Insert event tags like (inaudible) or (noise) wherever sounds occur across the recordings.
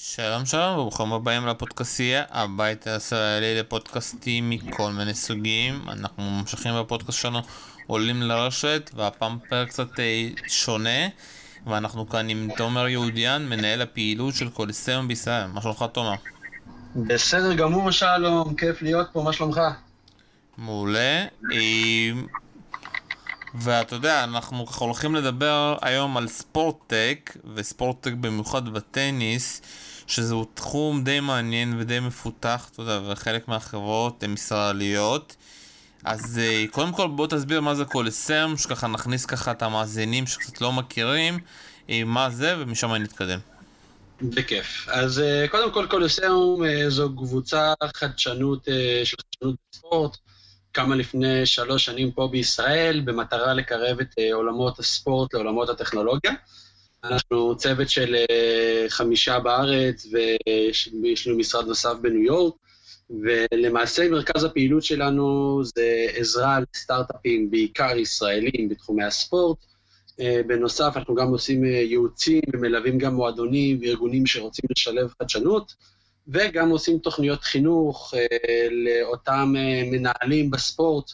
שלום שלום וברוכים הבאים לפודקאסטייה, הבית הישראלי לפודקאסטים מכל מיני סוגים. אנחנו ממשיכים בפודקאסט שלנו, עולים לרשת, והפעם פרק קצת אה, שונה, ואנחנו כאן עם תומר יהודיאן, מנהל הפעילות של קוליסאום בישראל. מה שלומך תומר? בסדר גמור שלום, כיף להיות פה, מה שלומך? מעולה. ואתה יודע, אנחנו הולכים לדבר היום על ספורטטק, וספורטטק במיוחד בטניס, שזהו תחום די מעניין ודי מפותח, אתה יודע, וחלק מהחברות הן ישראליות. אז אה, קודם כל בוא תסביר מה זה קולסרם, שככה נכניס ככה את המאזינים שקצת לא מכירים, אה, מה זה, ומשם נתקדם. בכיף. אז אה, קודם כל קולוסיאום זו קבוצה חדשנות של חדשנות בספורט. קמה לפני שלוש שנים פה בישראל, במטרה לקרב את אה, עולמות הספורט לעולמות הטכנולוגיה. אנחנו צוות של אה, חמישה בארץ, ויש לנו משרד נוסף בניו יורק, ולמעשה מרכז הפעילות שלנו זה עזרה לסטארט-אפים, בעיקר ישראלים, בתחומי הספורט. אה, בנוסף, אנחנו גם עושים ייעוצים ומלווים גם מועדונים וארגונים שרוצים לשלב חדשנות. וגם עושים תוכניות חינוך אה, לאותם אה, מנהלים בספורט,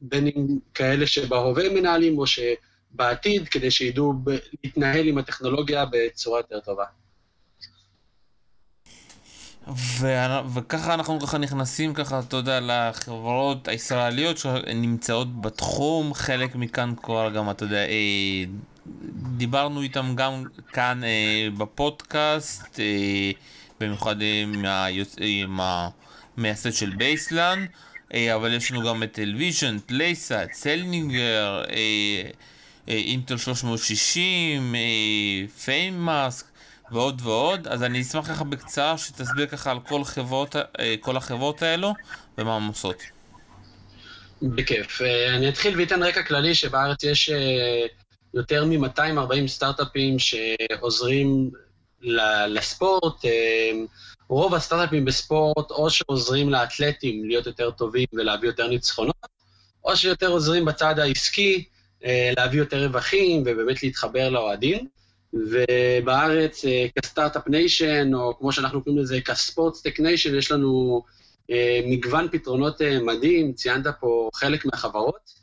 בין אם כאלה שבהווה מנהלים או שבעתיד, כדי שידעו להתנהל עם הטכנולוגיה בצורה יותר טובה. ו- וככה אנחנו ככה נכנסים ככה, אתה יודע, לחברות הישראליות שנמצאות בתחום, חלק מכאן כבר גם, אתה יודע, אה, דיברנו איתם גם כאן אה, בפודקאסט, אה, במיוחד עם, המייסד של בייסלן, אה, אבל יש לנו גם את LVision, PlaySight, Slinger, Intel 360, פיימאסק ועוד ועוד, אז אני אשמח ככה בקצרה שתסביר ככה על כל, חברות, אה, כל החברות האלו ומה הן עושות. בכיף. אה, אני אתחיל ואתן רקע כללי שבארץ יש יותר מ-240 סטארט-אפים שעוזרים לספורט. אה, רוב הסטארט-אפים בספורט או שעוזרים לאתלטים להיות יותר טובים ולהביא יותר ניצחונות, או שיותר עוזרים בצד העסקי אה, להביא יותר רווחים ובאמת להתחבר לאוהדים. ובארץ אה, כ Startup Nation, או כמו שאנחנו קוראים לזה, כ SportsTech Nation, יש לנו מגוון פתרונות מדהים, ציינת פה חלק מהחברות.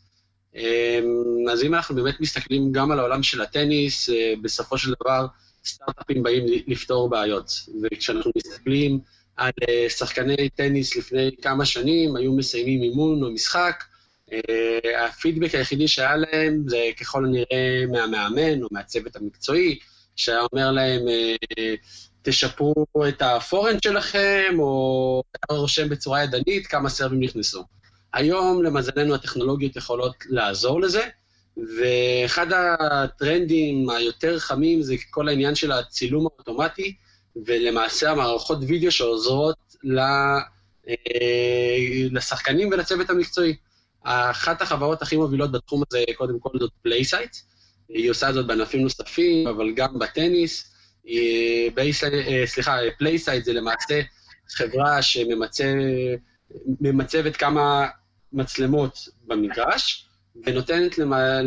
אז אם אנחנו באמת מסתכלים גם על העולם של הטניס, בסופו של דבר, סטארט-אפים באים לפתור בעיות. וכשאנחנו מסתכלים על אה, שחקני טניס לפני כמה שנים, היו מסיימים אימון או משחק, אה, הפידבק היחידי שהיה להם זה ככל הנראה מהמאמן או מהצוות המקצועי, שהיה אומר להם, אה, תשפרו את הפורנד שלכם, או רושם בצורה ידנית כמה סרבים נכנסו. היום, למזלנו, הטכנולוגיות יכולות לעזור לזה, ואחד הטרנדים היותר חמים זה כל העניין של הצילום האוטומטי, ולמעשה המערכות וידאו שעוזרות אה, לשחקנים ולצוות המקצועי. אחת החברות הכי מובילות בתחום הזה, קודם כל, זאת PlaySight. היא עושה זאת בענפים נוספים, אבל גם בטניס. בייסי, אה, סליחה, PlaySight זה למעשה חברה שממצבת כמה מצלמות במגרש, ונותנת למה,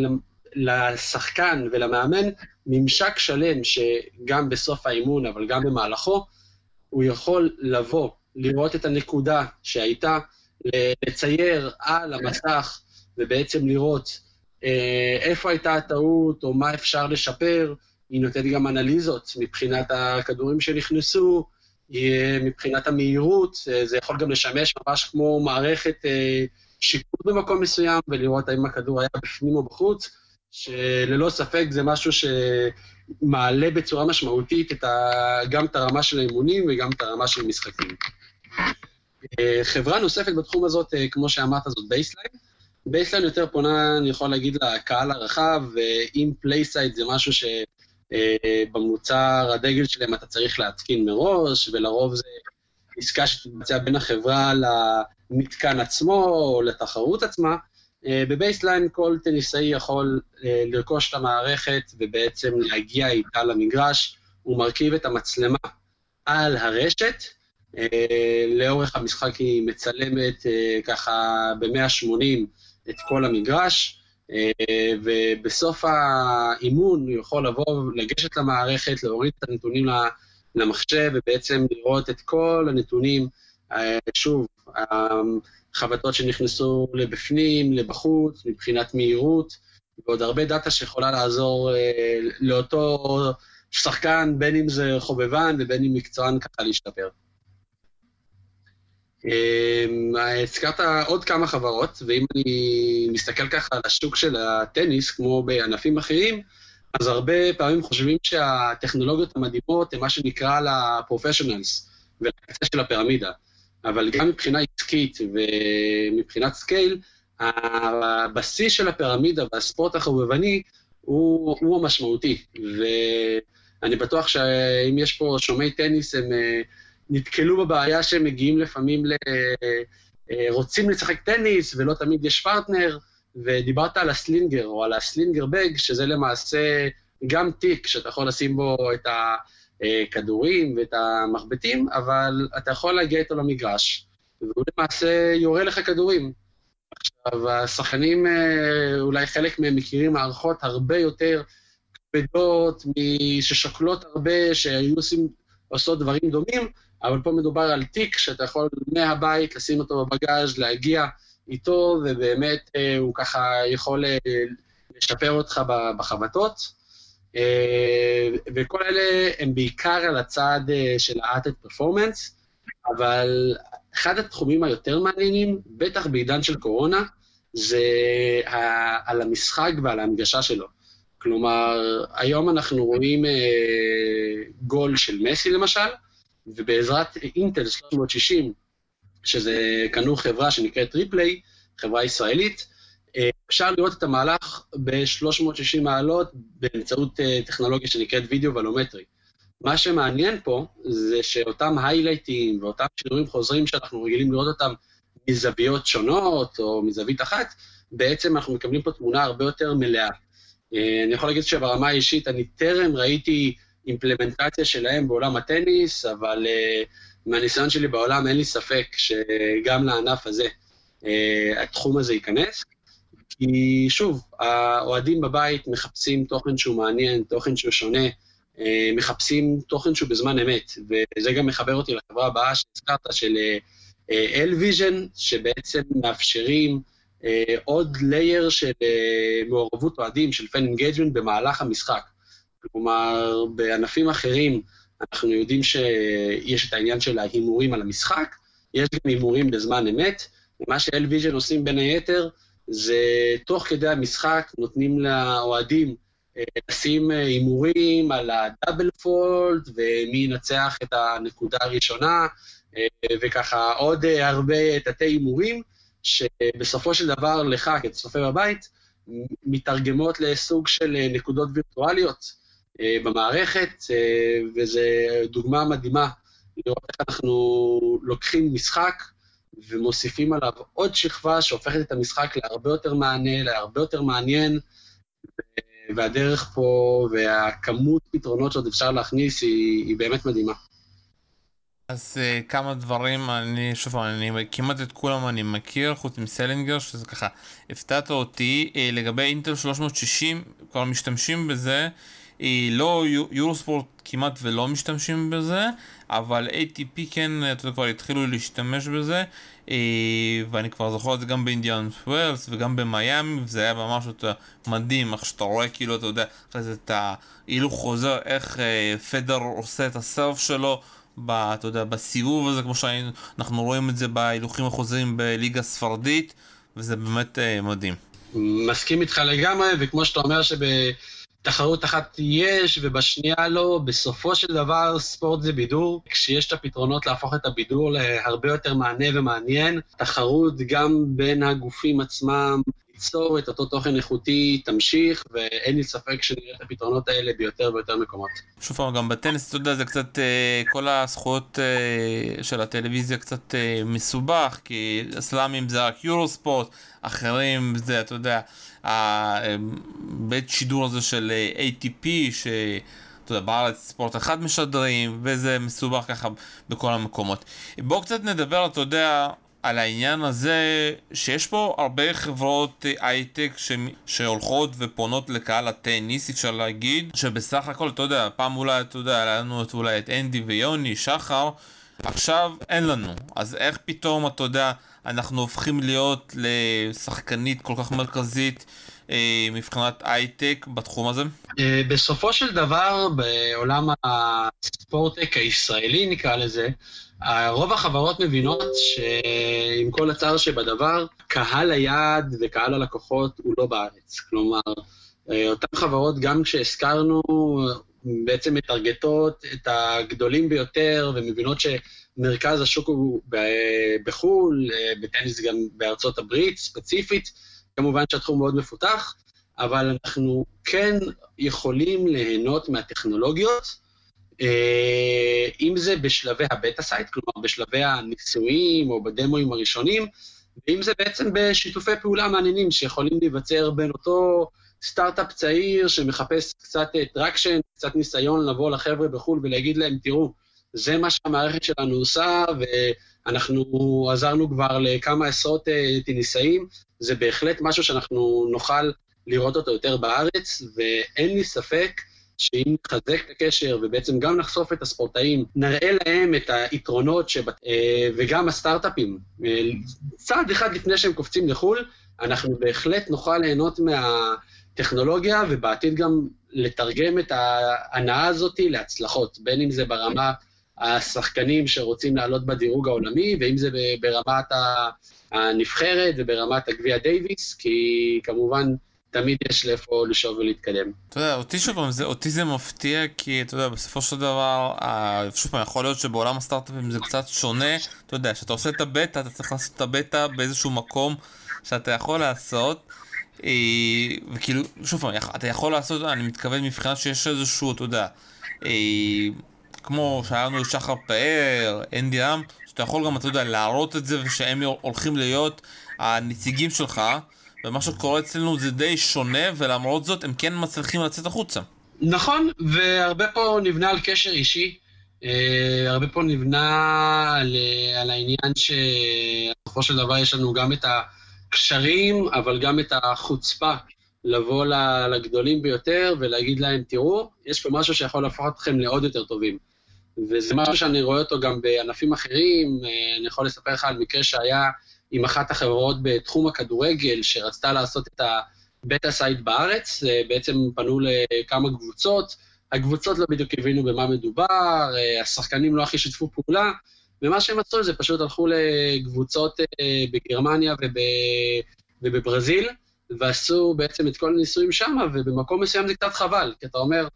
לשחקן ולמאמן ממשק שלם שגם בסוף האימון, אבל גם במהלכו, הוא יכול לבוא, לראות את הנקודה שהייתה, לצייר על המסך ובעצם לראות אה, איפה הייתה הטעות או מה אפשר לשפר. היא נותנת גם אנליזות מבחינת הכדורים שנכנסו, מבחינת המהירות, אה, זה יכול גם לשמש ממש כמו מערכת שיפוט במקום מסוים ולראות האם הכדור היה בפנים או בחוץ, שללא ספק זה משהו שמעלה בצורה משמעותית את ה... גם את הרמה של האימונים וגם את הרמה של משחקים. אה, חברה נוספת בתחום הזאת, אה, כמו שאמרת, זאת Baseline. Baseline יותר פונה, אני יכול להגיד, לקהל הרחב, ואם PlaySight זה משהו שבמוצר אה, הדגל שלהם אתה צריך להתקין מראש, ולרוב זה עסקה שתתבצע בין החברה למתקן עצמו או לתחרות עצמה. אה, ב Baseline כל טניסאי יכול אה, לרכוש את המערכת ובעצם להגיע איתה למגרש, הוא מרכיב את המצלמה על הרשת, אה, לאורך המשחק היא מצלמת ככה ב-180 את כל המגרש, ובסוף האימון הוא יכול לבוא, לגשת למערכת, להוריד את הנתונים למחשב ובעצם לראות את כל הנתונים, אה, שוב, החבטות שנכנסו לבפנים, לבחוץ, מבחינת מהירות, ועוד הרבה דאטה שיכולה לעזור אה, לאותו שחקן, בין אם זה חובבן ובין אם מקצוען ככה להשתפר. אמ, הזכרת עוד כמה חברות, ואם אני מסתכל ככה על השוק של הטניס, כמו בענפים אחרים, אז הרבה פעמים חושבים שהטכנולוגיות המדהימות הן מה שנקרא ל professionals ולקצה של הפירמידה. אבל גם מבחינה עסקית ומבחינת scale, הבסיס של הפירמידה והספורט החובבני הוא, הוא המשמעותי. ואני בטוח שאם יש פה שומעי טניס, הם אה, נתקלו בבעיה שהם מגיעים לפעמים ל... אה, רוצים לשחק טניס ולא תמיד יש פרטנר, ודיברת על ה Slinger או על ה Slinger Bag, שזה למעשה גם תיק שאתה יכול לשים בו את הכדורים ואת המחבטים, אבל אתה יכול להגיע איתו למגרש, והוא למעשה יורה לך כדורים. עכשיו, השחקנים, אה, אולי חלק מהם מכירים מערכות הרבה יותר כבדות, ששוקלות הרבה, שהיו עושים, עושות דברים דומים, אבל פה מדובר על תיק שאתה יכול מהבית לשים אותו בבגאז', להגיע איתו, ובאמת אה, הוא ככה יכול אה, לשפר אותך בחבטות. וכל אלה הם בעיקר על הצד של ה-Added Performance, אבל אחד התחומים היותר מעניינים, בטח בעידן של קורונה, זה על המשחק ועל ההנגשה שלו. כלומר, היום אנחנו רואים אה, גול של מסי למשל, ובעזרת אינטל 360, שזה קנו חברה שנקראת ריפליי, חברה ישראלית, אה, אפשר לראות את המהלך ב-360 מעלות באמצעות אה, טכנולוגיה שנקראת וידאו ולומטרי. מה שמעניין פה זה שאותם היילייטים ואותם שידורים חוזרים שאנחנו רגילים לראות אותם מזוויות שונות או מזווית אחת, בעצם אנחנו מקבלים פה תמונה הרבה יותר מלאה. אה, אני יכול להגיד שברמה האישית אני טרם ראיתי אימפלמנטציה שלהם בעולם הטניס, אבל uh, מהניסיון שלי בעולם אין לי ספק שגם לענף הזה uh, התחום הזה ייכנס. כי שוב, האוהדים בבית מחפשים תוכן שהוא מעניין, תוכן שהוא שונה, אה, מחפשים תוכן שהוא בזמן אמת, וזה גם מחבר אותי לחברה הבאה שהזכרת, של LVision, אה, שבעצם מאפשרים אה, עוד layer של מעורבות אוהדים, של fan engagement במהלך המשחק. כלומר, בענפים אחרים אנחנו יודעים שיש את העניין של ההימורים על המשחק, יש גם הימורים בזמן אמת, ומה ש LVision עושים בין היתר, זה תוך כדי המשחק נותנים לאוהדים לשים אה, הימורים על הדאבל פולד, ומי ינצח את הנקודה הראשונה, אה, וככה עוד אה, הרבה תתי הימורים, שבסופו של דבר לך, כצופה בבית, מתרגמות לסוג של נקודות וירטואליות במערכת, וזו דוגמה מדהימה לראות איך אנחנו לוקחים משחק ומוסיפים עליו עוד שכבה שהופכת את המשחק להרבה יותר מענה, להרבה יותר מעניין, והדרך פה והכמות פתרונות שעוד אפשר להכניס היא, היא באמת מדהימה. אז uh, כמה דברים, אני שוב אני כמעט את כולם אני מכיר, חוץ מסלינגר, שזה ככה, הפתעת אותי, uh, לגבי אינטל 360, כבר משתמשים בזה, uh, לא יורוספורט כמעט ולא משתמשים בזה, אבל ATP כן, אתה יודע, כבר התחילו להשתמש בזה, אה, ואני כבר זוכר את זה גם באינדיאן ווילס וגם במיאמי, וזה היה ממש מדהים, איך שאתה רואה כאילו, אתה יודע, אחרי זה את ההילוך חוזר, איך אה, פדר עושה את הסרף שלו. ב, אתה יודע, בסיבוב הזה, כמו שאנחנו רואים את זה בהילוכים החוזרים בליגה הספרדית, וזה באמת אה, מדהים. מסכים איתך לגמרי, וכמו שאתה אומר שב... תחרות אחת יש ובשנייה לא, בסופו של דבר ספורט זה בידור. כשיש את הפתרונות להפוך את הבידור להרבה יותר מענה ומעניין, תחרות גם בין הגופים עצמם, ליצור את אותו תוכן איכותי, תמשיך, ואין לי ספק שנראה את הפתרונות האלה ביותר ויותר מקומות. שוב פעם, גם בטניס, אתה יודע, זה קצת, אה, כל הזכויות אה, של הטלוויזיה קצת אה, מסובך, כי סלאמים זה רק יורו ספורט, אחרים זה, אתה יודע, הבית שידור הזה של ATP, ש... אתה יודע, בארץ ספורט אחד משדרים, וזה מסובך ככה בכל המקומות. בואו קצת נדבר, אתה יודע, על העניין הזה שיש פה הרבה חברות הייטק ש... שהולכות ופונות לקהל הטניס, אפשר להגיד, שבסך הכל, אתה יודע, פעם אולי, אתה יודע, היה לנו אולי את אנדי ויוני, שחר, עכשיו אין לנו. אז איך פתאום, אתה יודע, אנחנו הופכים להיות לשחקנית כל כך מרכזית אה, מבחינת הייטק בתחום הזה? אה, בסופו של דבר, בעולם הספורטק הישראלי נקרא לזה, רוב החברות מבינות שעם כל הצער שבדבר, קהל היעד וקהל הלקוחות הוא לא בארץ. כלומר, אותן חברות, גם כשהזכרנו, בעצם מטרגטות את הגדולים ביותר ומבינות שמרכז השוק הוא בחו"ל, בטניס גם בארצות הברית ספציפית, כמובן שהתחום מאוד מפותח, אבל אנחנו כן יכולים ליהנות מהטכנולוגיות, אם זה בשלבי ה beta site, כלומר בשלבי הניסויים או בדמואים הראשונים, ואם זה בעצם בשיתופי פעולה מעניינים שיכולים להיווצר בין אותו סטארט-אפ צעיר שמחפש קצת traction, קצת ניסיון לבוא לחבר'ה בחו"ל ולהגיד להם, תראו, זה מה שהמערכת שלנו עושה, ואנחנו עזרנו כבר לכמה עשרות אה, טניסאים, זה בהחלט משהו שאנחנו נוכל לראות אותו יותר בארץ, ואין לי ספק שאם נחזק את הקשר ובעצם גם נחשוף את הספורטאים, נראה להם את היתרונות שבת... אה, וגם הסטארט-אפים, אה, צעד אחד לפני שהם קופצים לחו"ל, אנחנו בהחלט נוכל ליהנות מהטכנולוגיה ובעתיד גם לתרגם את ההנאה הזאת להצלחות, בין אם זה ברמה השחקנים שרוצים לעלות בדירוג העולמי, ואם זה ברמת הנבחרת וברמת הגביע דייוויס, כי כמובן תמיד יש לאיפה לשאוב ולהתקדם. אתה יודע, אותי שוב פעם, אותי זה מפתיע, כי אתה יודע, בסופו של דבר, שוב פעם, יכול להיות שבעולם הסטארט-אפים זה קצת שונה, אתה יודע, כשאתה עושה את הבטא, אתה צריך לעשות את הבטא באיזשהו מקום שאתה יכול לעשות. אה, וכאילו, שוב פעם, אתה יכול לעשות, אני מתכוון מבחינת שיש איזשהו, אתה יודע, אה, כמו שהיה לנו שחר פאר, אנדי עם, שאתה יכול גם, אתה יודע, להראות את זה ושהם הולכים להיות הנציגים שלך, ומה שקורה אצלנו זה די שונה, ולמרות זאת הם כן מצליחים לצאת החוצה. נכון, והרבה פה נבנה על קשר אישי. Uh, הרבה פה נבנה על, uh, על העניין שבסופו של דבר יש לנו גם את הקשרים, אבל גם את החוצפה לבוא לגדולים ביותר ולהגיד להם, תראו, יש פה משהו שיכול להפוך אתכם לעוד יותר טובים. וזה משהו שאני רואה אותו גם בענפים אחרים, אה, אני יכול לספר לך על מקרה שהיה עם אחת החברות בתחום הכדורגל, שרצתה לעשות את ה beta site בארץ, אה, בעצם פנו לכמה קבוצות, הקבוצות לא בדיוק הבינו במה מדובר, אה, השחקנים לא הכי שיתפו פעולה, ומה שהם עשו זה פשוט הלכו לקבוצות בגרמניה וב... ובברזיל, ועשו בעצם את כל הניסויים שם, ובמקום מסוים זה קצת חבל, כי אתה אומר,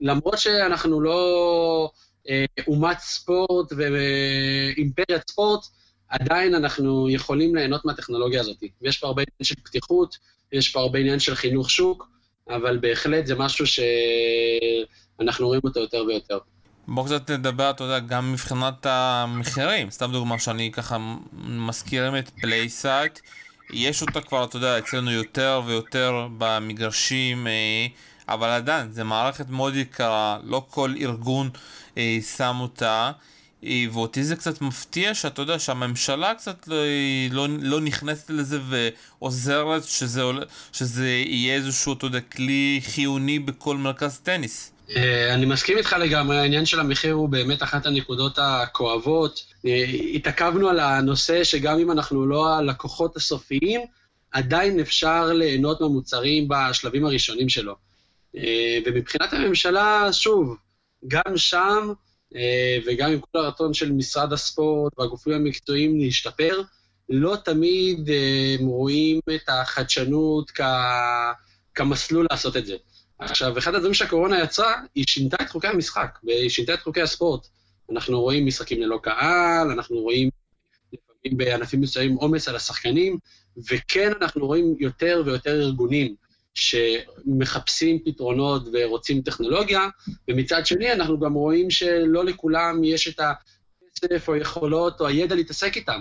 למרות שאנחנו לא אה, אומת ספורט ואימפריית ספורט, עדיין אנחנו יכולים ליהנות מהטכנולוגיה הזאת. ויש פה הרבה עניין של פתיחות, יש פה הרבה עניין של חינוך שוק, אבל בהחלט זה משהו שאנחנו רואים אותו יותר ויותר. בואו קצת נדבר, אתה יודע, גם מבחינת המחירים. סתם דוגמה שאני ככה מזכירים את PlaySight. יש אותה כבר, אתה יודע, אצלנו יותר ויותר במגרשים, אה, אבל עדיין, זו מערכת מאוד יקרה, לא כל ארגון אה, שם אותה. אה, ואותי זה קצת מפתיע שאתה יודע שהממשלה קצת לא, לא, לא נכנסת לזה ועוזרת שזה, שזה יהיה איזשהו, אתה יודע, כלי חיוני בכל מרכז טניס. אה, אני מסכים איתך לגמרי, העניין של המחיר הוא באמת אחת הנקודות הכואבות. אה, התעכבנו על הנושא שגם אם אנחנו לא הלקוחות הסופיים, עדיין אפשר ליהנות מהמוצרים בשלבים הראשונים שלו. ומבחינת הממשלה, שוב, גם שם, אה, וגם עם כל הרצון של משרד הספורט והגופים המקצועיים להשתפר, לא תמיד אה, הם רואים את החדשנות כ... כמסלול לעשות את זה. עכשיו, אחד הדברים שהקורונה יצרה, היא שינתה את חוקי המשחק, והיא שינתה את חוקי הספורט. אנחנו רואים משחקים ללא קהל, אנחנו רואים לפעמים בענפים מסוימים עומס על השחקנים, וכן, אנחנו רואים יותר ויותר ארגונים שמחפשים פתרונות ורוצים טכנולוגיה, ומצד שני אנחנו גם רואים שלא לכולם יש את הכסף או יכולות או הידע להתעסק איתם.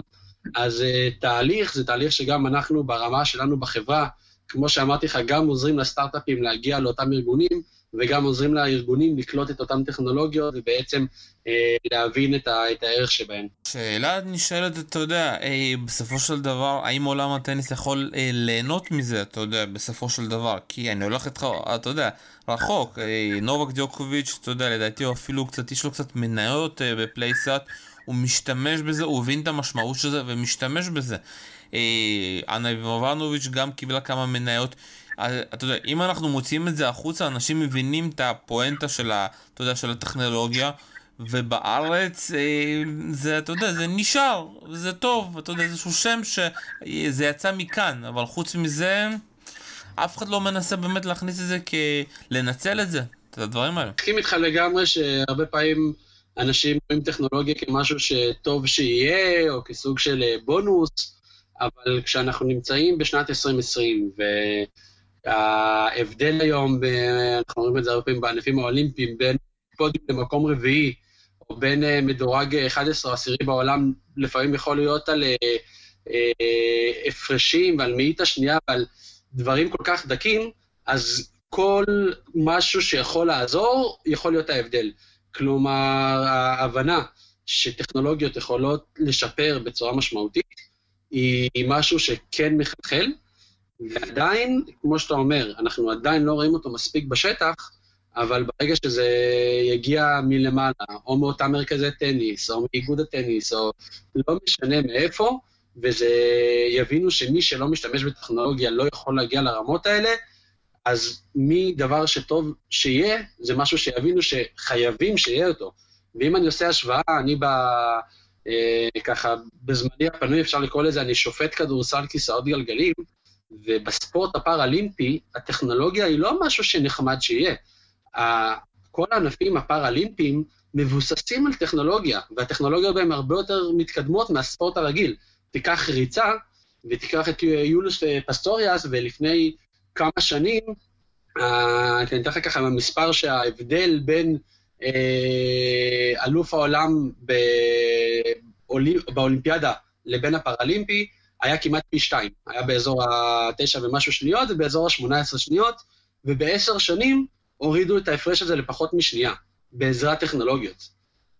אז uh, תהליך, זה תהליך שגם אנחנו ברמה שלנו בחברה, כמו שאמרתי לך, גם עוזרים לסטארט-אפים להגיע לאותם ארגונים, וגם עוזרים לארגונים לקלוט את אותן טכנולוגיות ובעצם אה, להבין את, ה, את הערך שבהן. שאלה נשאלת, אתה יודע, אה, בסופו של דבר, האם עולם הטניס יכול אה, ליהנות מזה, אתה יודע, בסופו של דבר? כי אני הולך איתך, אתה יודע, רחוק, אה, נובק דיוקוביץ', אתה יודע, לדעתי הוא אפילו קצת, יש לו קצת מניות אה, בפלייסאט, הוא משתמש בזה, הוא הבין את המשמעות של זה ומשתמש בזה. אנה איבנוביץ' גם קיבלה כמה מניות. אתה יודע, אם אנחנו מוציאים את זה החוצה, אנשים מבינים את הפואנטה של, ה, אתה יודע, של הטכנולוגיה, ובארץ אה, זה, אתה יודע, זה נשאר, זה טוב, אתה יודע, איזשהו שם שזה יצא מכאן, אבל חוץ מזה, אף אחד לא מנסה באמת להכניס את זה כ... לנצל את זה, את הדברים האלה. מסכים איתך לגמרי שהרבה פעמים אנשים רואים טכנולוגיה כמשהו שטוב שיהיה, או כסוג של אה, בונוס, אבל כשאנחנו נמצאים בשנת 2020, ו... ההבדל היום, אנחנו רואים את זה הרבה פעמים בענפים האולימפיים, בין פודיום למקום רביעי, או בין אה, מדורג 11 או עשירי בעולם, לפעמים יכול להיות על אה, אה, הפרשים ועל מאית השנייה ועל דברים כל כך דקים, אז כל משהו שיכול לעזור, יכול להיות ההבדל. כלומר, ההבנה שטכנולוגיות יכולות לשפר בצורה משמעותית, היא משהו שכן מחלחל, ועדיין, כמו שאתה אומר, אנחנו עדיין לא רואים אותו מספיק בשטח, אבל ברגע שזה יגיע מלמעלה, או מאותם מרכזי טניס, או מאיגוד הטניס, או לא משנה מאיפה, וזה יבינו שמי שלא משתמש בטכנולוגיה לא יכול להגיע לרמות האלה, אז מדבר שטוב שיהיה, זה משהו שיבינו שחייבים שיהיה אותו. ואם אני עושה השוואה, אני ב... אה, ככה, בזמני הפנוי אפשר לקרוא לזה, אני שופט כדורסל כיסאות גלגלים, ובספורט הפראלימפי, הטכנולוגיה היא לא משהו שנחמד שיהיה. כל הענפים הפראלימפיים מבוססים על טכנולוגיה, והטכנולוגיה בהם הרבה יותר מתקדמות מהספורט הרגיל. תיקח ריצה, ותיקח את יולוס פיסטוריוס, ולפני כמה שנים, אני אתן לך ככה במספר שההבדל בין אה, אלוף העולם באולימפיאדה לבין הפראלימפי, היה כמעט פי שתיים. היה באזור התשע ומשהו שניות ובאזור השמונה עשרה שניות, ובעשר שנים הורידו את ההפרש הזה לפחות משנייה, בעזרת טכנולוגיות.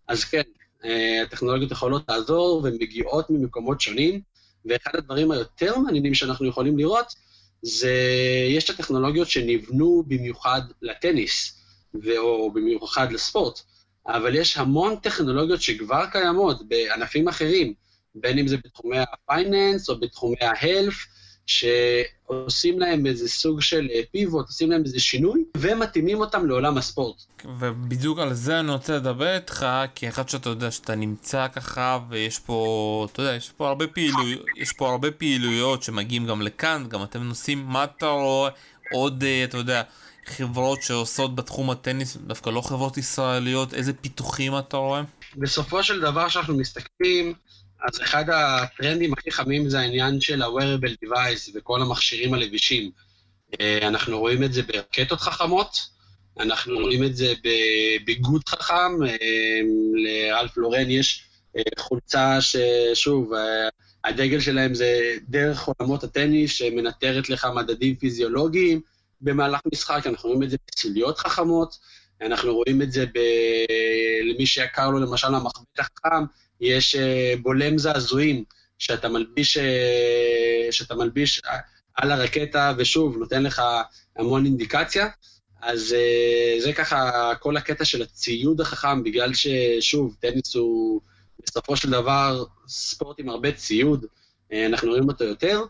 אז כן, אה, הטכנולוגיות יכולות לעזור והן מגיעות ממקומות שונים, ואחד הדברים היותר מעניינים שאנחנו יכולים לראות, זה יש את הטכנולוגיות שנבנו במיוחד לטניס, או במיוחד לספורט, אבל יש המון טכנולוגיות שכבר קיימות בענפים אחרים, בין אם זה בתחומי הפייננס או בתחומי ההלף, שעושים להם איזה סוג של פיבוט, עושים להם איזה שינוי, ומתאימים אותם לעולם הספורט. ובדיוק על זה אני רוצה לדבר איתך, כי אחד שאתה יודע שאתה נמצא ככה, ויש פה, אתה יודע, יש פה הרבה פעילויות, יש פה הרבה פעילויות שמגיעים גם לכאן, גם אתם נוסעים, מה אתה רואה עוד, אה, אתה יודע, חברות שעושות בתחום הטניס, דווקא לא חברות ישראליות, איזה פיתוחים אתה רואה? בסופו של דבר, כשאנחנו מסתכלים, אז אחד הטרנדים הכי חמים זה העניין של ה-wearable device וכל המכשירים הלבישים. אה, אנחנו רואים את זה ברקטות חכמות, אנחנו רואים את זה בביגוד חכם, אה, לאלף לורן יש אה, חולצה ששוב, הדגל שלהם זה דרך עולמות הטניס שמנטרת לך מדדים פיזיולוגיים במהלך משחק, אנחנו רואים את זה בציליות חכמות, אנחנו רואים את זה ב... למי שיקר לו למשל המחבט החכם, יש אה, בולם זעזועים שאתה מלביש, אה, שאתה מלביש על הרקטה, ושוב, נותן לך המון אינדיקציה. אז אה, זה ככה כל הקטע של הציוד החכם, בגלל ששוב, טניס הוא בסופו של דבר ספורט עם הרבה ציוד, אנחנו רואים אותו יותר.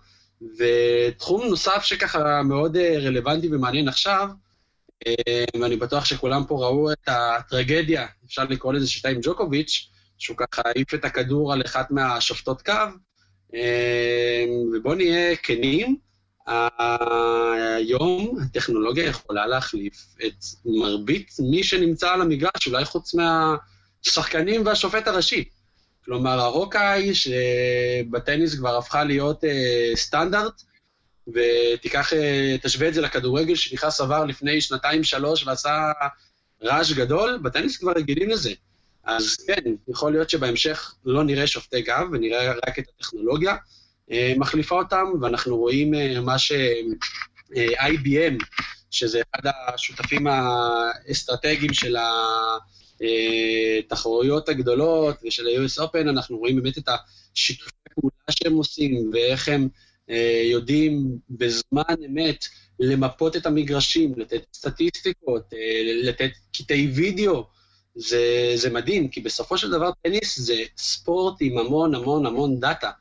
ותחום נוסף שככה מאוד רלוונטי ומעניין עכשיו, ואני בטוח שכולם פה ראו את הטרגדיה, אפשר לקרוא לזה שיטה עם ג'וקוביץ', שהוא ככה העיף את הכדור על אחת מהשופטות קו, אמ, ובואו נהיה כנים, היום הטכנולוגיה יכולה להחליף את מרבית מי שנמצא על המגרש, אולי חוץ מהשחקנים והשופט הראשי. כלומר, הרוקאי, שבטניס כבר הפכה להיות אה, סטנדרט, ותיקח, אה, תשווה את זה לכדורגל שנכנס עבר לפני שנתיים-שלוש ועשה רעש גדול, בטניס כבר רגילים לזה. אז כן, יכול להיות שבהמשך לא נראה שופטי גב ונראה רק את הטכנולוגיה אה, מחליפה אותם, ואנחנו רואים אה, מה ש-IBM שזה אחד השותפים האסטרטגיים של התחרויות הגדולות ושל ה-US Open, אנחנו רואים באמת את השיתופי פעולה שהם עושים ואיך הם אה, יודעים בזמן אמת למפות את המגרשים, לתת סטטיסטיקות, אה, לתת קטעי וידאו. זה, זה מדהים, כי בסופו של דבר טניס זה ספורט עם המון המון המון דאטה.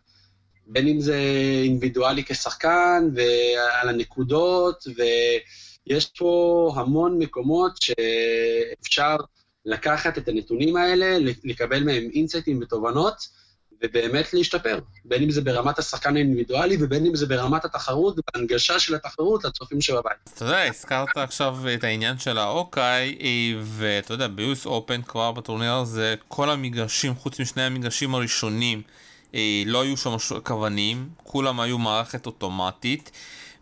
בין אם זה אינדיבידואלי כשחקן, ועל הנקודות, ויש פה המון מקומות שאפשר לקחת את הנתונים האלה, לקבל מהם אינסייטים ותובנות, ובאמת להשתפר, בין אם זה ברמת השחקן האינדיבידואלי ובין אם זה ברמת התחרות והנגשה של התחרות לצופים שבבית. אתה יודע, הזכרת עכשיו את העניין של האוקיי, ואתה יודע, ביוס אופן כבר בטורניר הזה, כל המגרשים, חוץ משני המגרשים הראשונים, אה, לא היו שם כוונים, כולם היו מערכת אוטומטית.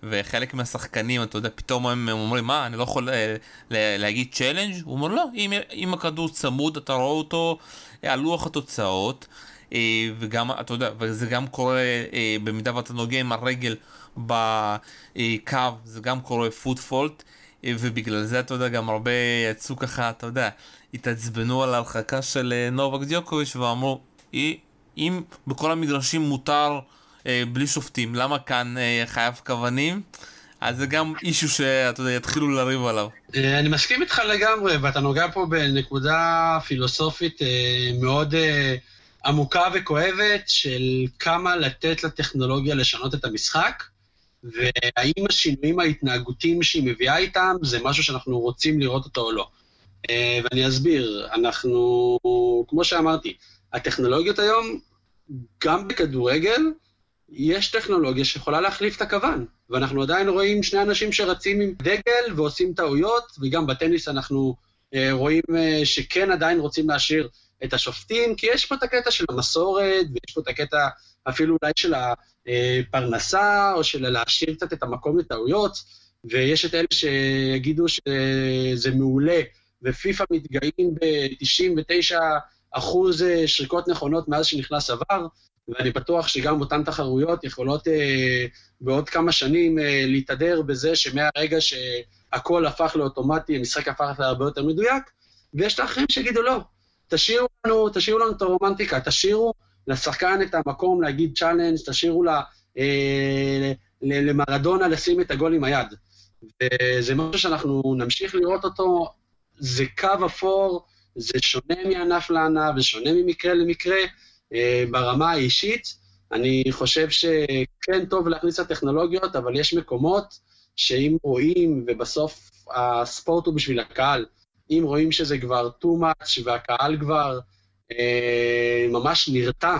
וחלק מהשחקנים, אתה יודע, פתאום הם אומרים, מה, אני לא יכול אה, להגיד צ'לנג'? הוא אומר, לא, אם, אם הכדור צמוד, אתה רואה אותו על לוח התוצאות, אה, וגם, אתה יודע, וזה גם קורה אה, במידה ואתה נוגע עם הרגל בקו, זה גם קורה פוטפולט, אה, ובגלל זה, אתה יודע, גם הרבה יצאו ככה, אתה יודע, התעצבנו על ההרחקה של נובק דיוקוביץ' ואמרו, אם בכל המגרשים מותר בלי שופטים, למה כאן חייב כוונים? אז זה גם אישו שאתה יודע, יתחילו לריב עליו. אני מסכים איתך לגמרי, ואתה נוגע פה בנקודה פילוסופית מאוד... עמוקה וכואבת של כמה לתת לטכנולוגיה לשנות את המשחק, והאם השינויים ההתנהגותיים שהיא מביאה איתם זה משהו שאנחנו רוצים לראות אותו או לא. אה, ואני אסביר, אנחנו, כמו שאמרתי, הטכנולוגיות היום, גם בכדורגל, יש טכנולוגיה שיכולה להחליף את הכוון, ואנחנו עדיין רואים שני אנשים שרצים עם דגל ועושים טעויות, וגם בטניס אנחנו אה, רואים אה, שכן עדיין רוצים להשאיר את השופטים, כי יש פה את הקטע של המסורת, ויש פה את הקטע אפילו אולי של הפרנסה, או של להשאיר קצת את המקום לטעויות, ויש את אלה שיגידו שזה מעולה, ופיפ"א מתגאים ב-99 אחוז שריקות נכונות מאז שנכנס ה-VAR, ואני בטוח שגם אותן תחרויות יכולות אה, בעוד כמה שנים אה, להתהדר בזה שמהרגע שהכל הפך לאוטומטי, המשחק הפך להרבה יותר מדויק, ויש את האחרים שיגידו לא, תשאירו לנו, תשאירו לנו את הרומנטיקה, תשאירו לשחקן את המקום להגיד challenge, תשאירו לה, אה, למרדונה לשים את הגול עם היד. וזה משהו שאנחנו נמשיך לראות אותו, זה קו אפור, זה שונה מענף לענף, זה שונה ממקרה למקרה, אה, ברמה האישית. אני חושב שכן טוב להכניס את הטכנולוגיות, אבל יש מקומות שאם רואים, ובסוף הספורט הוא בשביל הקהל, אם רואים שזה כבר too much והקהל כבר אה, ממש נרתע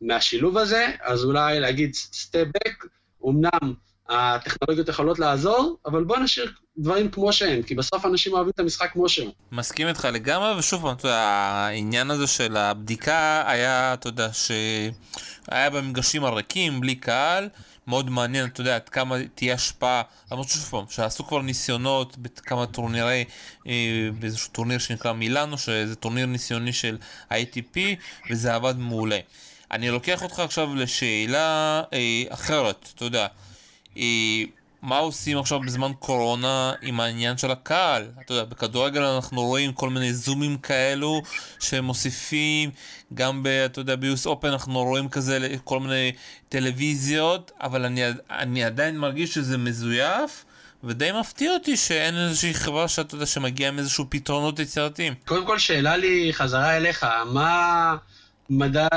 מהשילוב הזה, אז אולי להגיד step back, אמנם הטכנולוגיות יכולות לעזור, אבל בוא נשאיר דברים כמו שהם, כי בסוף אנשים אוהבים את המשחק כמו שהוא. מסכים איתך לגמרי, ושוב פעם, העניין הזה של הבדיקה היה, אתה יודע, שהיה במגרשים הריקים, בלי קהל. מאוד מעניין, אתה יודע, עד כמה תהיה השפעה, למרות שוב פעם, שעשו כבר ניסיונות בכמה טורנירי, אה, באיזשהו טורניר שנקרא מילאנו, שזה טורניר ניסיוני של ATP, וזה עבד מעולה. אני לוקח אותך עכשיו לשאלה אה, אחרת, אתה יודע. אה, מה עושים עכשיו בזמן קורונה עם העניין של הקהל? אתה יודע, בכדורגל אנחנו רואים כל מיני זומים כאלו שמוסיפים, גם ב... אתה יודע, ביוס אופן אנחנו רואים כזה כל מיני טלוויזיות, אבל אני, אני עדיין מרגיש שזה מזויף. ודי מפתיע אותי שאין איזושהי חברה שאתה יודע שמגיעה איזשהו פתרונות יצירתיים. קודם כל שאלה לי חזרה אליך, מה מדע...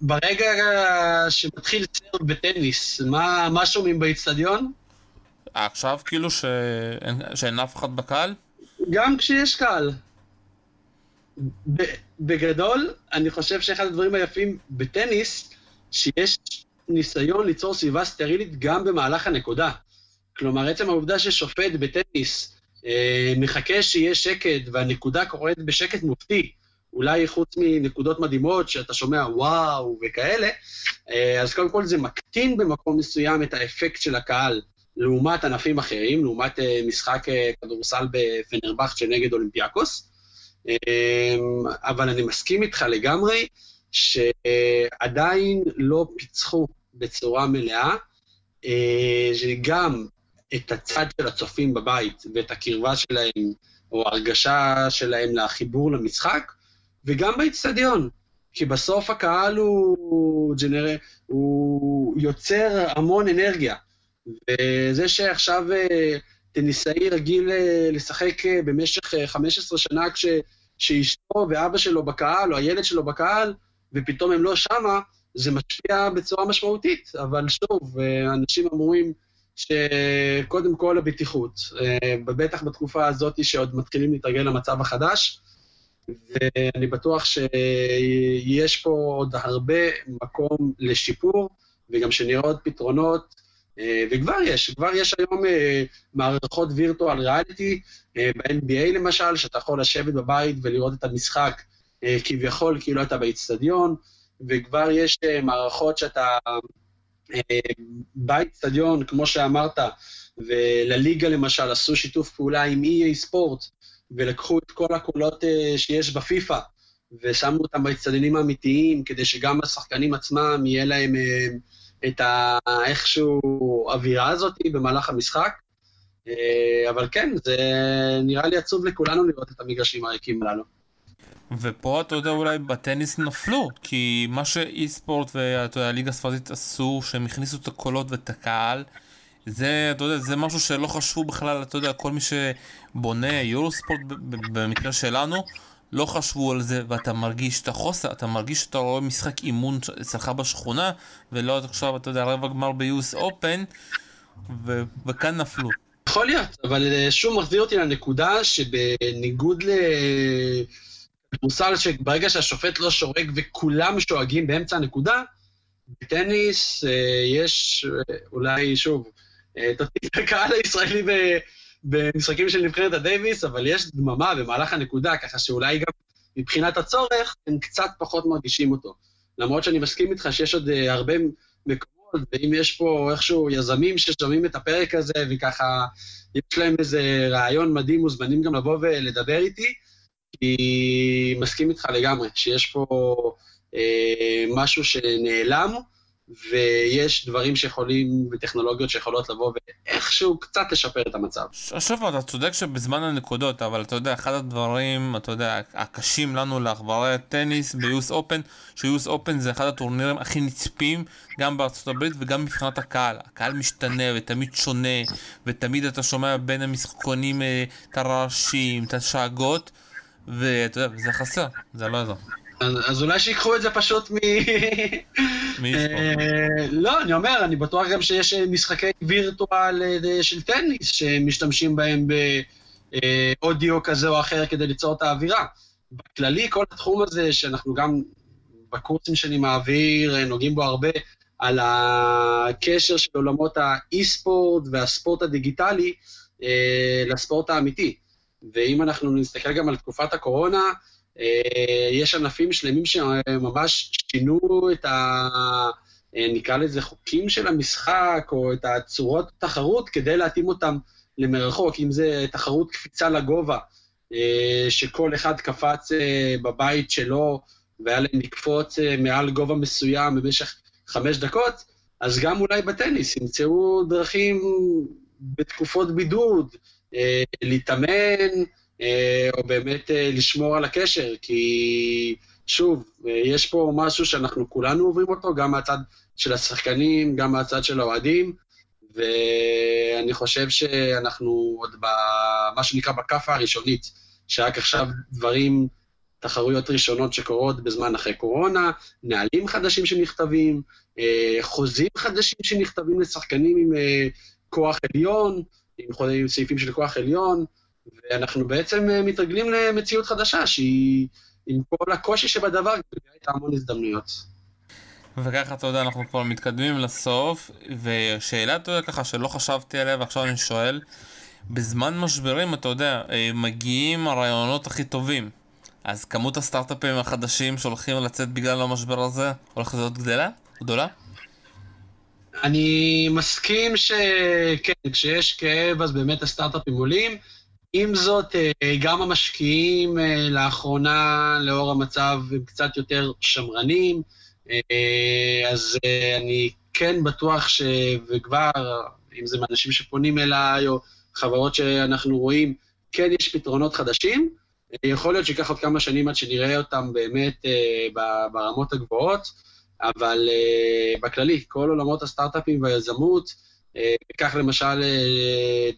ברגע שמתחיל סרט בטניס, מה, מה שומעים באיצטדיון? עכשיו כאילו שאין, שאין אף אחד בקהל? גם כשיש קהל. בגדול, אני חושב שאחד הדברים היפים בטניס, שיש ניסיון ליצור סביבה סטרילית גם במהלך הנקודה. כלומר, עצם העובדה ששופט בטניס אה, מחכה שיהיה שקט והנקודה קורית בשקט מופתי, אולי חוץ מנקודות מדהימות שאתה שומע וואו וכאלה, אה, אז קודם כל זה מקטין במקום מסוים את האפקט של הקהל. לעומת ענפים אחרים, לעומת אה, משחק אה, כדורסל בפנרבכצ'ה נגד אולימפיאקוס. אמ, אבל אני מסכים איתך לגמרי שעדיין לא פיצחו בצורה מלאה, אה, שגם את הצד של הצופים בבית ואת הקרבה שלהם, או ההרגשה שלהם לחיבור למשחק, וגם באיצטדיון. כי בסוף הקהל הוא. הוא יוצר המון אנרגיה. וזה שעכשיו אה, טניסאי רגיל אה, לשחק אה, במשך 15 שנה כש... שאשתו ואבא שלו בקהל, או הילד שלו בקהל, ופתאום הם לא שמה, זה משפיע בצורה משמעותית. אבל שוב, אנשים אומרים שקודם כל הבטיחות, בטח בתקופה הזאת שעוד מתחילים להתרגל למצב החדש, ואני בטוח שיש פה עוד הרבה מקום לשיפור, וגם שנראה עוד פתרונות, וכבר יש, כבר יש היום אה, מערכות וירטואל ריאליטי, אה, ב-NBA למשל, שאתה יכול לשבת בבית ולראות את המשחק כביכול כאילו אתה באיצטדיון, וכבר יש מערכות שאתה באיצטדיון, כמו שאמרת, ולליגה למשל עשו שיתוף פעולה עם EA ספורט, ולקחו את כל הקולות אה, שיש בפיפ"א, ושמו אותם באצטדיונים האמיתיים, כדי שגם השחקנים עצמם יהיה להם אה, את ה... איכשהו אווירה הזאת במהלך המשחק. אה, אבל כן, זה נראה לי עצוב לכולנו לראות את המגרשים הריקים הללו. ופה אתה יודע אולי בטניס נפלו, כי מה שאי ספורט והליגה הספרדית עשו, שהם הכניסו את הקולות ואת הקהל, זה, אתה יודע, זה משהו שלא חשבו בכלל, אתה יודע, כל מי שבונה יורוספורט במקרה שלנו, לא חשבו על זה, ואתה מרגיש את החוסר, אתה מרגיש שאתה רואה משחק אימון אצלך בשכונה, ולא עכשיו, אתה יודע, רבע גמר ביוס אופן, וכאן נפלו. יכול להיות, אבל אה, שוב מחזיר אותי לנקודה שבניגוד לכדורסל, שברגע שהשופט לא שורק וכולם שואגים באמצע הנקודה, בטניס אה, יש אה, אולי, שוב, את הקהל הישראלי במשחקים של נבחרת הדייוויס, אבל יש דממה במהלך הנקודה, ככה שאולי גם מבחינת הצורך, הם קצת פחות מרגישים אותו. למרות שאני מסכים איתך שיש עוד אה, הרבה מקומות, ואם יש פה איכשהו יזמים ששומעים את הפרק הזה, וככה יש להם איזה רעיון מדהים, מוזמנים גם לבוא ולדבר איתי, כי מסכים איתך לגמרי, שיש פה אה, משהו שנעלם, ויש דברים שיכולים, וטכנולוגיות שיכולות לבוא ואיכשהו קצת לשפר את המצב. שוב, אתה צודק שבזמן הנקודות, אבל אתה יודע, אחד הדברים, אתה יודע, הקשים לנו לעכברי טניס ביוס אופן, שיוס אופן זה אחד הטורנירים הכי נצפים, גם בארצות הברית וגם מבחינת הקהל. הקהל משתנה ותמיד שונה, ותמיד אתה שומע בין המשחקונים אה, את הרעשים, את השאגות, ואתה יודע, זה חסר, זה לא יעזור. אז, אולי שיקחו את זה פשוט מ... (laughs) אה, לא, אני אומר, אני בטוח גם שיש משחקי וירטואל אה, של טניס שמשתמשים בהם באודיו כזה או אחר כדי ליצור את האווירה. בכללי, כל התחום הזה, שאנחנו גם בקורסים שאני מעביר, אה, נוגעים בו הרבה, על הקשר של עולמות האי-ספורט והספורט הדיגיטלי לספורט האמיתי. ואם אנחנו נסתכל גם על תקופת הקורונה, אה, יש ענפים שלמים שממש שינו את ה... אה, נקרא לזה חוקים של המשחק, או את הצורות תחרות, כדי להתאים אותם למרחוק, אם זה תחרות קפיצה לגובה, אה, שכל אחד קפץ בבית שלו, והיה להם לקפוץ מעל גובה מסוים במשך חמש דקות, אז גם אולי בטניס ימצאו דרכים בתקופות בידוד, להתאמן, אה, או באמת אה, לשמור על הקשר, כי שוב, אה, יש פה משהו שאנחנו כולנו עוברים אותו, גם מהצד של השחקנים, גם מהצד של האוהדים, ואני חושב שאנחנו עוד במה שנקרא בכאפה הראשונית, שרק עכשיו דברים, תחרויות ראשונות שקורות בזמן אחרי קורונה, נהלים חדשים שנכתבים, חוזים חדשים שנכתבים לשחקנים עם כוח עליון, עם סעיפים של כוח עליון, ואנחנו בעצם אה, מתרגלים למציאות חדשה, שהיא, עם כל הקושי שבדבר, מביאה איתה המון הזדמנויות. וככה, אתה יודע, אנחנו כבר מתקדמים לסוף, ושאלה, אתה יודע, ככה, שלא חשבתי עליה, ועכשיו אני שואל, בזמן משברים, אתה יודע, אה, מגיעים הרעיונות הכי טובים. אז כמות הסטארט-אפים החדשים שהולכים לצאת בגלל המשבר הזה, הולכת להיות גדלה? גדולה? אני מסכים שכן, כשיש כאב אז באמת הסטארט-אפים עולים. עם זאת, אה, גם המשקיעים אה, לאחרונה, לאור המצב, הם קצת יותר שמרנים, אה, אז אני כן בטוח ש... וכבר אם זה מאנשים שפונים אליי, או חברות שאנחנו רואים, כן יש פתרונות חדשים. יכול להיות שייקח עוד כמה שנים עד שנראה אותם באמת ברמות הגבוהות, אבל בכללי, כל עולמות הסטארט-אפים והיזמות, כך למשל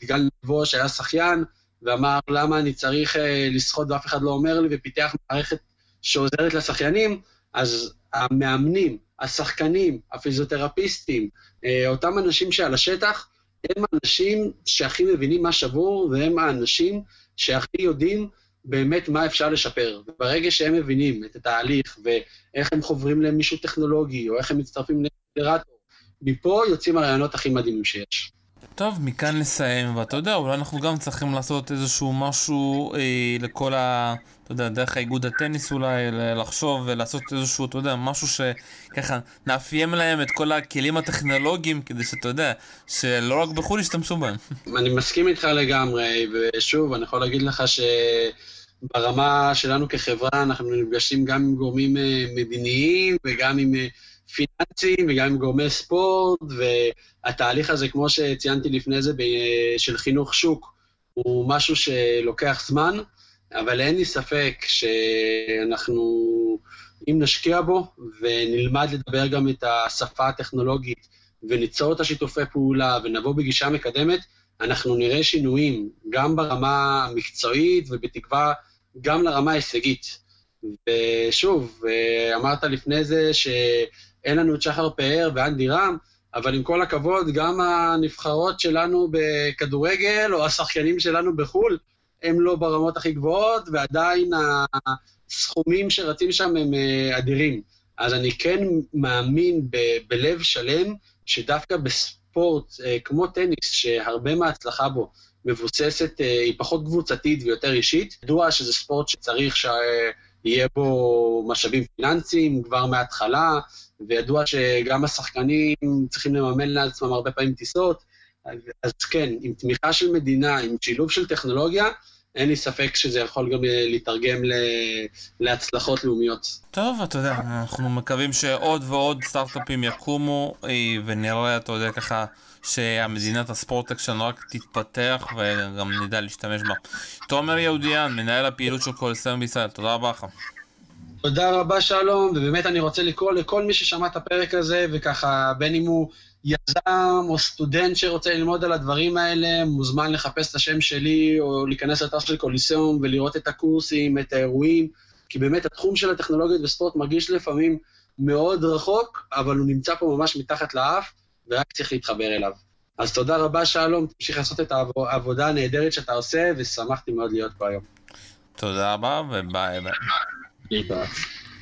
דגל נבו שהיה שחיין, ואמר למה אני צריך לשחות ואף אחד לא אומר לי, ופיתח מערכת שעוזרת לשחיינים, אז המאמנים, השחקנים, הפיזיותרפיסטים, אה, אותם אנשים שעל השטח, הם האנשים שהכי מבינים מה שבור, והם האנשים שהכי יודעים באמת מה אפשר לשפר. וברגע שהם מבינים את התהליך, ואיך הם חוברים למישהו טכנולוגי, או איך הם מצטרפים לאקסלרטור, מפה יוצאים הרעיונות הכי מדהימים שיש. טוב, מכאן נסיים, ואתה יודע, אולי אנחנו גם צריכים לעשות איזשהו משהו אה, לכל ה... אתה יודע, דרך האיגוד הטניס אולי, לחשוב ולעשות איזשהו, אתה יודע, משהו שככה נאפיין להם את כל הכלים הטכנולוגיים, כדי שאתה יודע, שלא רק בחו"ל ישתמשו בהם. אני מסכים איתך לגמרי, ושוב, אני יכול להגיד לך שברמה שלנו כחברה, אנחנו נפגשים גם עם גורמים אה, מדיניים וגם עם... פיננסיים וגם עם גורמי ספורט, והתהליך הזה, כמו שציינתי לפני זה, של חינוך שוק, הוא משהו שלוקח זמן, אבל אין לי ספק שאנחנו, אם נשקיע בו ונלמד לדבר גם את השפה הטכנולוגית וניצור את השיתופי פעולה ונבוא בגישה מקדמת, אנחנו נראה שינויים גם ברמה המקצועית ובתקווה גם לרמה ההישגית. ושוב, אמרת לפני זה ש... אין לנו את שחר פאר ואנדי רם, אבל עם כל הכבוד, גם הנבחרות שלנו בכדורגל, או השחקנים שלנו בחו"ל, הם לא ברמות הכי גבוהות, ועדיין הסכומים שרצים שם הם אה, אדירים. אז אני כן מאמין ב- בלב שלם, שדווקא בספורט אה, כמו טניס, שהרבה מההצלחה בו מבוססת, אה, היא פחות קבוצתית ויותר אישית, ידוע שזה ספורט שצריך שיהיה בו משאבים פיננסיים כבר מההתחלה, וידוע שגם השחקנים צריכים לממן לעצמם הרבה פעמים טיסות, אז כן, עם תמיכה של מדינה, עם שילוב של טכנולוגיה, אין לי ספק שזה יכול גם אה, להתרגם להצלחות לאומיות. טוב, אתה יודע, אנחנו מקווים שעוד ועוד סטארט-אפים יקומו, אה, ונראה, אתה יודע, ככה, שהמדינת הספורטק שלנו רק תתפתח, וגם נדע להשתמש בה. תומר יהודיאן, מנהל הפעילות של כל סטרן בישראל, תודה רבה לך. תודה רבה שלום, ובאמת אני רוצה לקרוא לכל מי ששמע את הפרק הזה, וככה, בין אם הוא יזם או סטודנט שרוצה ללמוד על הדברים האלה, מוזמן לחפש את השם שלי, או להיכנס לאתר של קוליסיום ולראות את הקורסים, את האירועים, כי באמת התחום של הטכנולוגיות וספורט מרגיש לפעמים מאוד רחוק, אבל הוא נמצא פה ממש מתחת לאף, ורק צריך להתחבר אליו. אז תודה רבה שלום, תמשיך לעשות את העבודה הנהדרת שאתה עושה, ושמחתי מאוד להיות פה היום. תודה רבה, וביי ביי.